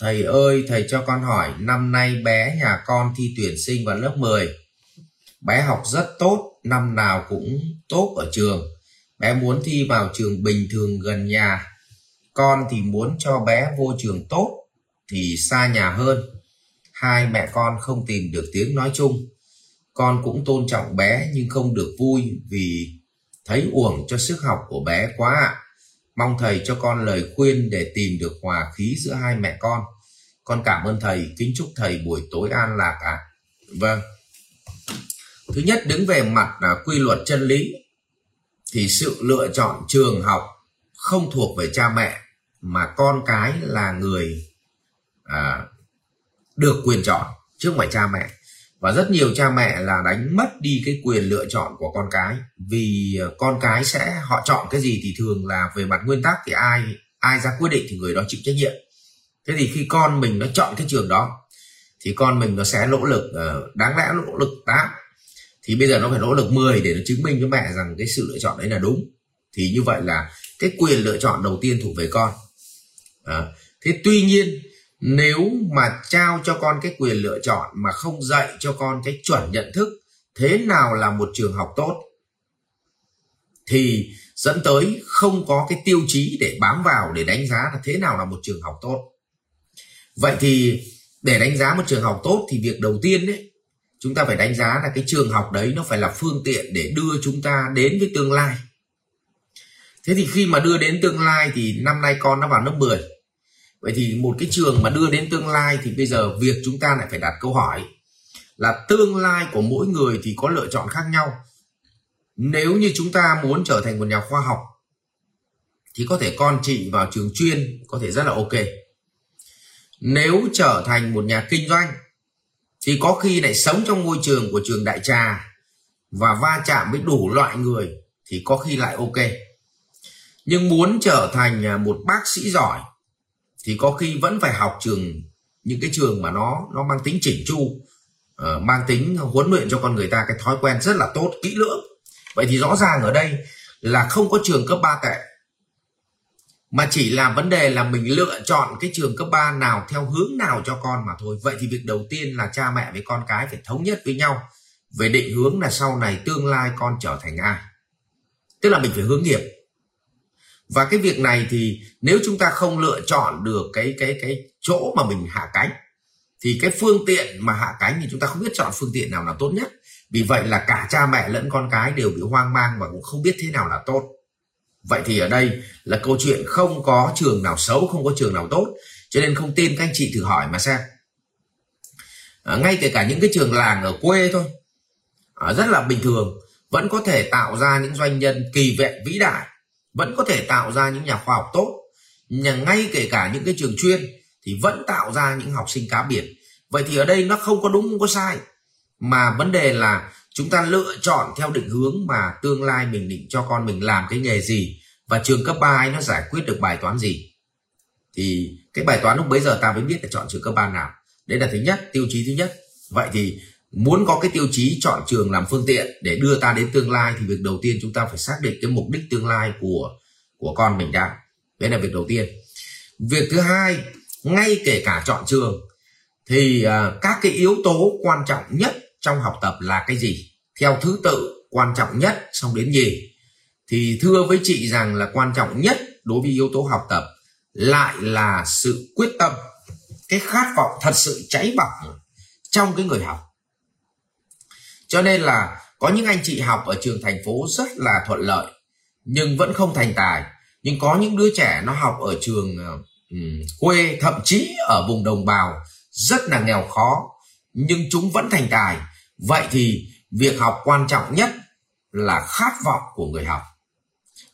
thầy ơi, thầy cho con hỏi, năm nay bé nhà con thi tuyển sinh vào lớp 10. Bé học rất tốt, năm nào cũng tốt ở trường. Bé muốn thi vào trường bình thường gần nhà. Con thì muốn cho bé vô trường tốt thì xa nhà hơn. Hai mẹ con không tìm được tiếng nói chung. Con cũng tôn trọng bé nhưng không được vui vì thấy uổng cho sức học của bé quá ạ. Mong thầy cho con lời khuyên để tìm được hòa khí giữa hai mẹ con. Con cảm ơn thầy, kính chúc thầy buổi tối an lạc ạ. À. Vâng. Thứ nhất đứng về mặt là quy luật chân lý thì sự lựa chọn trường học không thuộc về cha mẹ mà con cái là người à, được quyền chọn trước phải cha mẹ và rất nhiều cha mẹ là đánh mất đi cái quyền lựa chọn của con cái. Vì ờ, con cái sẽ họ chọn cái gì thì thường là về mặt nguyên tắc thì ai ai ra quyết định thì người đó chịu trách nhiệm. Thế thì khi con mình nó chọn cái trường đó thì con mình nó sẽ nỗ lực ờ, đáng lẽ nỗ lực 8 thì bây giờ nó phải nỗ lực 10 để nó chứng minh cho mẹ rằng cái sự lựa chọn đấy là đúng. Thì như vậy là cái quyền lựa chọn đầu tiên thuộc về con. À, thế tuy nhiên nếu mà trao cho con cái quyền lựa chọn mà không dạy cho con cái chuẩn nhận thức, thế nào là một trường học tốt? Thì dẫn tới không có cái tiêu chí để bám vào để đánh giá là thế nào là một trường học tốt. Vậy thì để đánh giá một trường học tốt thì việc đầu tiên đấy chúng ta phải đánh giá là cái trường học đấy nó phải là phương tiện để đưa chúng ta đến với tương lai. Thế thì khi mà đưa đến tương lai thì năm nay con nó vào lớp 10 vậy thì một cái trường mà đưa đến tương lai thì bây giờ việc chúng ta lại phải đặt câu hỏi là tương lai của mỗi người thì có lựa chọn khác nhau. Nếu như chúng ta muốn trở thành một nhà khoa học, thì có thể con chị vào trường chuyên có thể rất là ok. Nếu trở thành một nhà kinh doanh, thì có khi lại sống trong môi trường của trường đại trà và va chạm với đủ loại người thì có khi lại ok. Nhưng muốn trở thành một bác sĩ giỏi thì có khi vẫn phải học trường những cái trường mà nó nó mang tính chỉnh chu uh, mang tính huấn luyện cho con người ta cái thói quen rất là tốt kỹ lưỡng. Vậy thì rõ ràng ở đây là không có trường cấp 3 tệ mà chỉ là vấn đề là mình lựa chọn cái trường cấp 3 nào theo hướng nào cho con mà thôi. Vậy thì việc đầu tiên là cha mẹ với con cái phải thống nhất với nhau về định hướng là sau này tương lai con trở thành ai. Tức là mình phải hướng nghiệp và cái việc này thì nếu chúng ta không lựa chọn được cái cái cái chỗ mà mình hạ cánh thì cái phương tiện mà hạ cánh thì chúng ta không biết chọn phương tiện nào là tốt nhất. Vì vậy là cả cha mẹ lẫn con cái đều bị hoang mang và cũng không biết thế nào là tốt. Vậy thì ở đây là câu chuyện không có trường nào xấu không có trường nào tốt. Cho nên không tin các anh chị thử hỏi mà xem. À, ngay kể cả những cái trường làng ở quê thôi. À, rất là bình thường. Vẫn có thể tạo ra những doanh nhân kỳ vẹn vĩ đại vẫn có thể tạo ra những nhà khoa học tốt. Nhà ngay kể cả những cái trường chuyên thì vẫn tạo ra những học sinh cá biệt. Vậy thì ở đây nó không có đúng, không có sai. Mà vấn đề là chúng ta lựa chọn theo định hướng mà tương lai mình định cho con mình làm cái nghề gì và trường cấp 3 ấy nó giải quyết được bài toán gì. Thì cái bài toán lúc bấy giờ ta mới biết là chọn trường cấp 3 nào. Đấy là thứ nhất, tiêu chí thứ nhất. Vậy thì muốn có cái tiêu chí chọn trường làm phương tiện để đưa ta đến tương lai thì việc đầu tiên chúng ta phải xác định cái mục đích tương lai của của con mình đã. Đấy là việc đầu tiên. Việc thứ hai ngay kể cả chọn trường thì uh, các cái yếu tố quan trọng nhất trong học tập là cái gì? Theo thứ tự quan trọng nhất xong đến gì? Thì thưa với chị rằng là quan trọng nhất đối với yếu tố học tập lại là sự quyết tâm cái khát vọng thật sự cháy bỏng trong cái người học cho nên là có những anh chị học ở trường thành phố rất là thuận lợi nhưng vẫn không thành tài. Nhưng có những đứa trẻ nó học ở trường um, quê thậm chí ở vùng đồng bào rất là nghèo khó nhưng chúng vẫn thành tài. Vậy thì việc học quan trọng nhất là khát vọng của người học.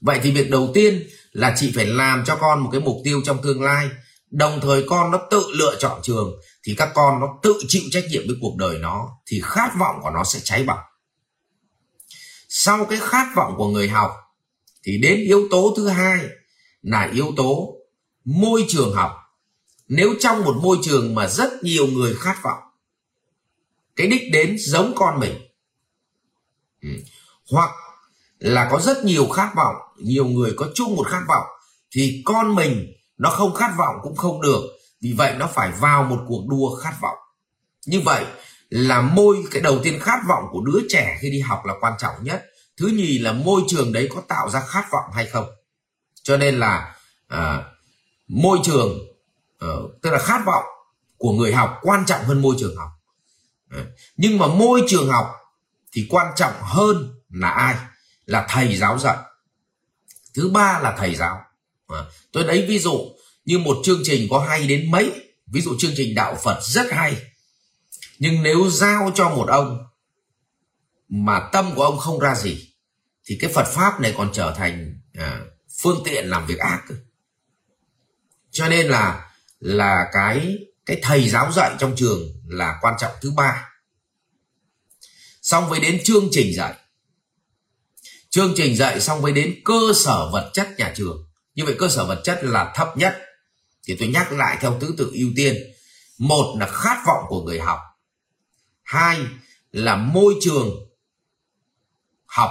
Vậy thì việc đầu tiên là chị phải làm cho con một cái mục tiêu trong tương lai. Đồng thời con nó tự lựa chọn trường thì các con nó tự chịu trách nhiệm với cuộc đời nó, thì khát vọng của nó sẽ cháy bỏng sau cái khát vọng của người học, thì đến yếu tố thứ hai là yếu tố môi trường học nếu trong một môi trường mà rất nhiều người khát vọng, cái đích đến giống con mình ừ. hoặc là có rất nhiều khát vọng, nhiều người có chung một khát vọng, thì con mình nó không khát vọng cũng không được vì vậy nó phải vào một cuộc đua khát vọng. Như vậy là môi cái đầu tiên khát vọng của đứa trẻ khi đi học là quan trọng nhất. Thứ nhì là môi trường đấy có tạo ra khát vọng hay không. Cho nên là à, môi trường à, tức là khát vọng của người học quan trọng hơn môi trường học. À, nhưng mà môi trường học thì quan trọng hơn là ai? Là thầy giáo dạy. Thứ ba là thầy giáo. À, tôi lấy ví dụ như một chương trình có hay đến mấy. Ví dụ chương trình đạo phật rất hay. Nhưng nếu giao cho một ông mà tâm của ông không ra gì thì cái phật pháp này còn trở thành à, phương tiện làm việc ác cho nên là là cái cái thầy giáo dạy trong trường là quan trọng thứ ba. Xong với đến chương trình dạy. Chương trình dạy xong với đến cơ sở vật chất nhà trường. Như vậy cơ sở vật chất là thấp nhất thì tôi nhắc lại theo thứ tự ưu tiên. Một là khát vọng của người học. Hai là môi trường học.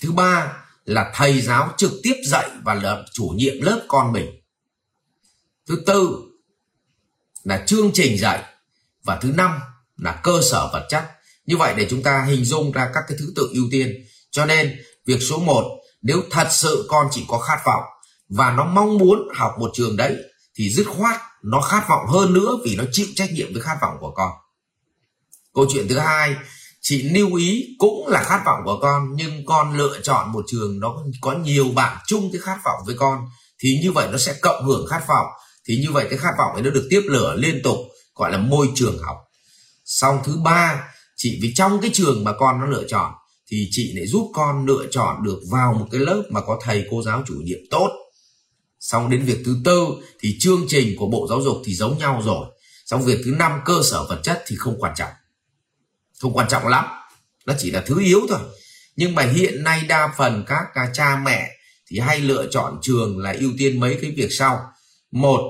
Thứ ba là thầy giáo trực tiếp dạy và là chủ nhiệm lớp con mình. Thứ tư là chương trình dạy. Và thứ năm là cơ sở vật chất. Như vậy để chúng ta hình dung ra các cái thứ tự ưu tiên. Cho nên việc số 1 nếu thật sự con chỉ có khát vọng và nó mong muốn học một trường đấy thì dứt khoát nó khát vọng hơn nữa vì nó chịu trách nhiệm với khát vọng của con. Câu chuyện thứ hai, chị lưu ý cũng là khát vọng của con, nhưng con lựa chọn một trường nó có nhiều bạn chung cái khát vọng với con, thì như vậy nó sẽ cộng hưởng khát vọng. Thì như vậy cái khát vọng ấy nó được tiếp lửa liên tục, gọi là môi trường học. Xong thứ ba, chị vì trong cái trường mà con nó lựa chọn thì chị lại giúp con lựa chọn được vào một cái lớp mà có thầy cô giáo chủ nhiệm tốt xong đến việc thứ tư thì chương trình của bộ giáo dục thì giống nhau rồi. Xong việc thứ năm cơ sở vật chất thì không quan trọng. Không quan trọng lắm. Nó chỉ là thứ yếu thôi. Nhưng mà hiện nay đa phần các cha mẹ thì hay lựa chọn trường là ưu tiên mấy cái việc sau. Một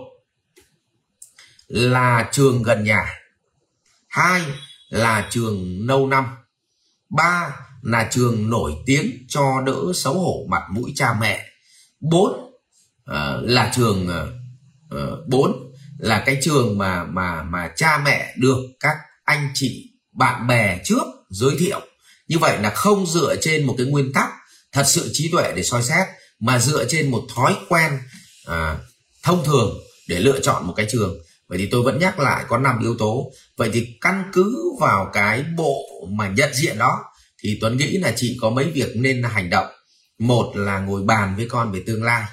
là trường gần nhà. Hai là trường lâu năm. Ba là trường nổi tiếng cho đỡ xấu hổ mặt mũi cha mẹ. Bốn uh, là trường uh, bốn là cái trường mà mà mà cha mẹ được các anh chị bạn bè trước giới thiệu. Như vậy là không dựa trên một cái nguyên tắc thật sự trí tuệ để soi xét mà dựa trên một thói quen à, thông thường để lựa chọn một cái trường. Vậy thì tôi vẫn nhắc lại có năm yếu tố. Vậy thì căn cứ vào cái bộ mà nhận diện đó thì tuấn nghĩ là chị có mấy việc nên hành động. Một là ngồi bàn với con về tương lai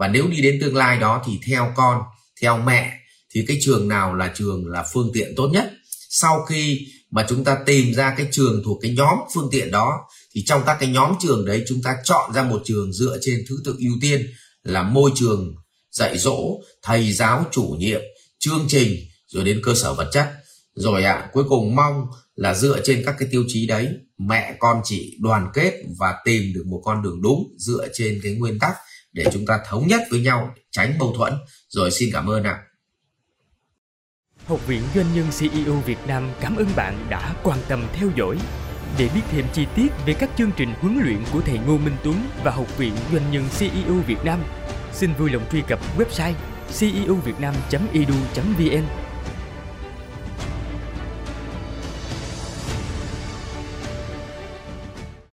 và nếu đi đến tương lai đó thì theo con theo mẹ thì cái trường nào là trường là phương tiện tốt nhất? Sau khi mà chúng ta tìm ra cái trường thuộc cái nhóm phương tiện đó thì trong các cái nhóm trường đấy chúng ta chọn ra một trường dựa trên thứ tự ưu tiên là môi trường dạy dỗ thầy giáo chủ nhiệm chương trình rồi đến cơ sở vật chất. Rồi ạ à, cuối cùng mong là dựa trên các cái tiêu chí đấy mẹ con chị đoàn kết và tìm được một con đường đúng dựa trên cái nguyên tắc để chúng ta thống nhất với nhau tránh mâu thuẫn rồi xin cảm ơn ạ à. Học viện Doanh nhân CEO Việt Nam cảm ơn bạn đã quan tâm theo dõi. Để biết thêm chi tiết về các chương trình huấn luyện của thầy Ngô Minh Tuấn và Học viện Doanh nhân CEO Việt Nam, xin vui lòng truy cập website ceovietnam.edu.vn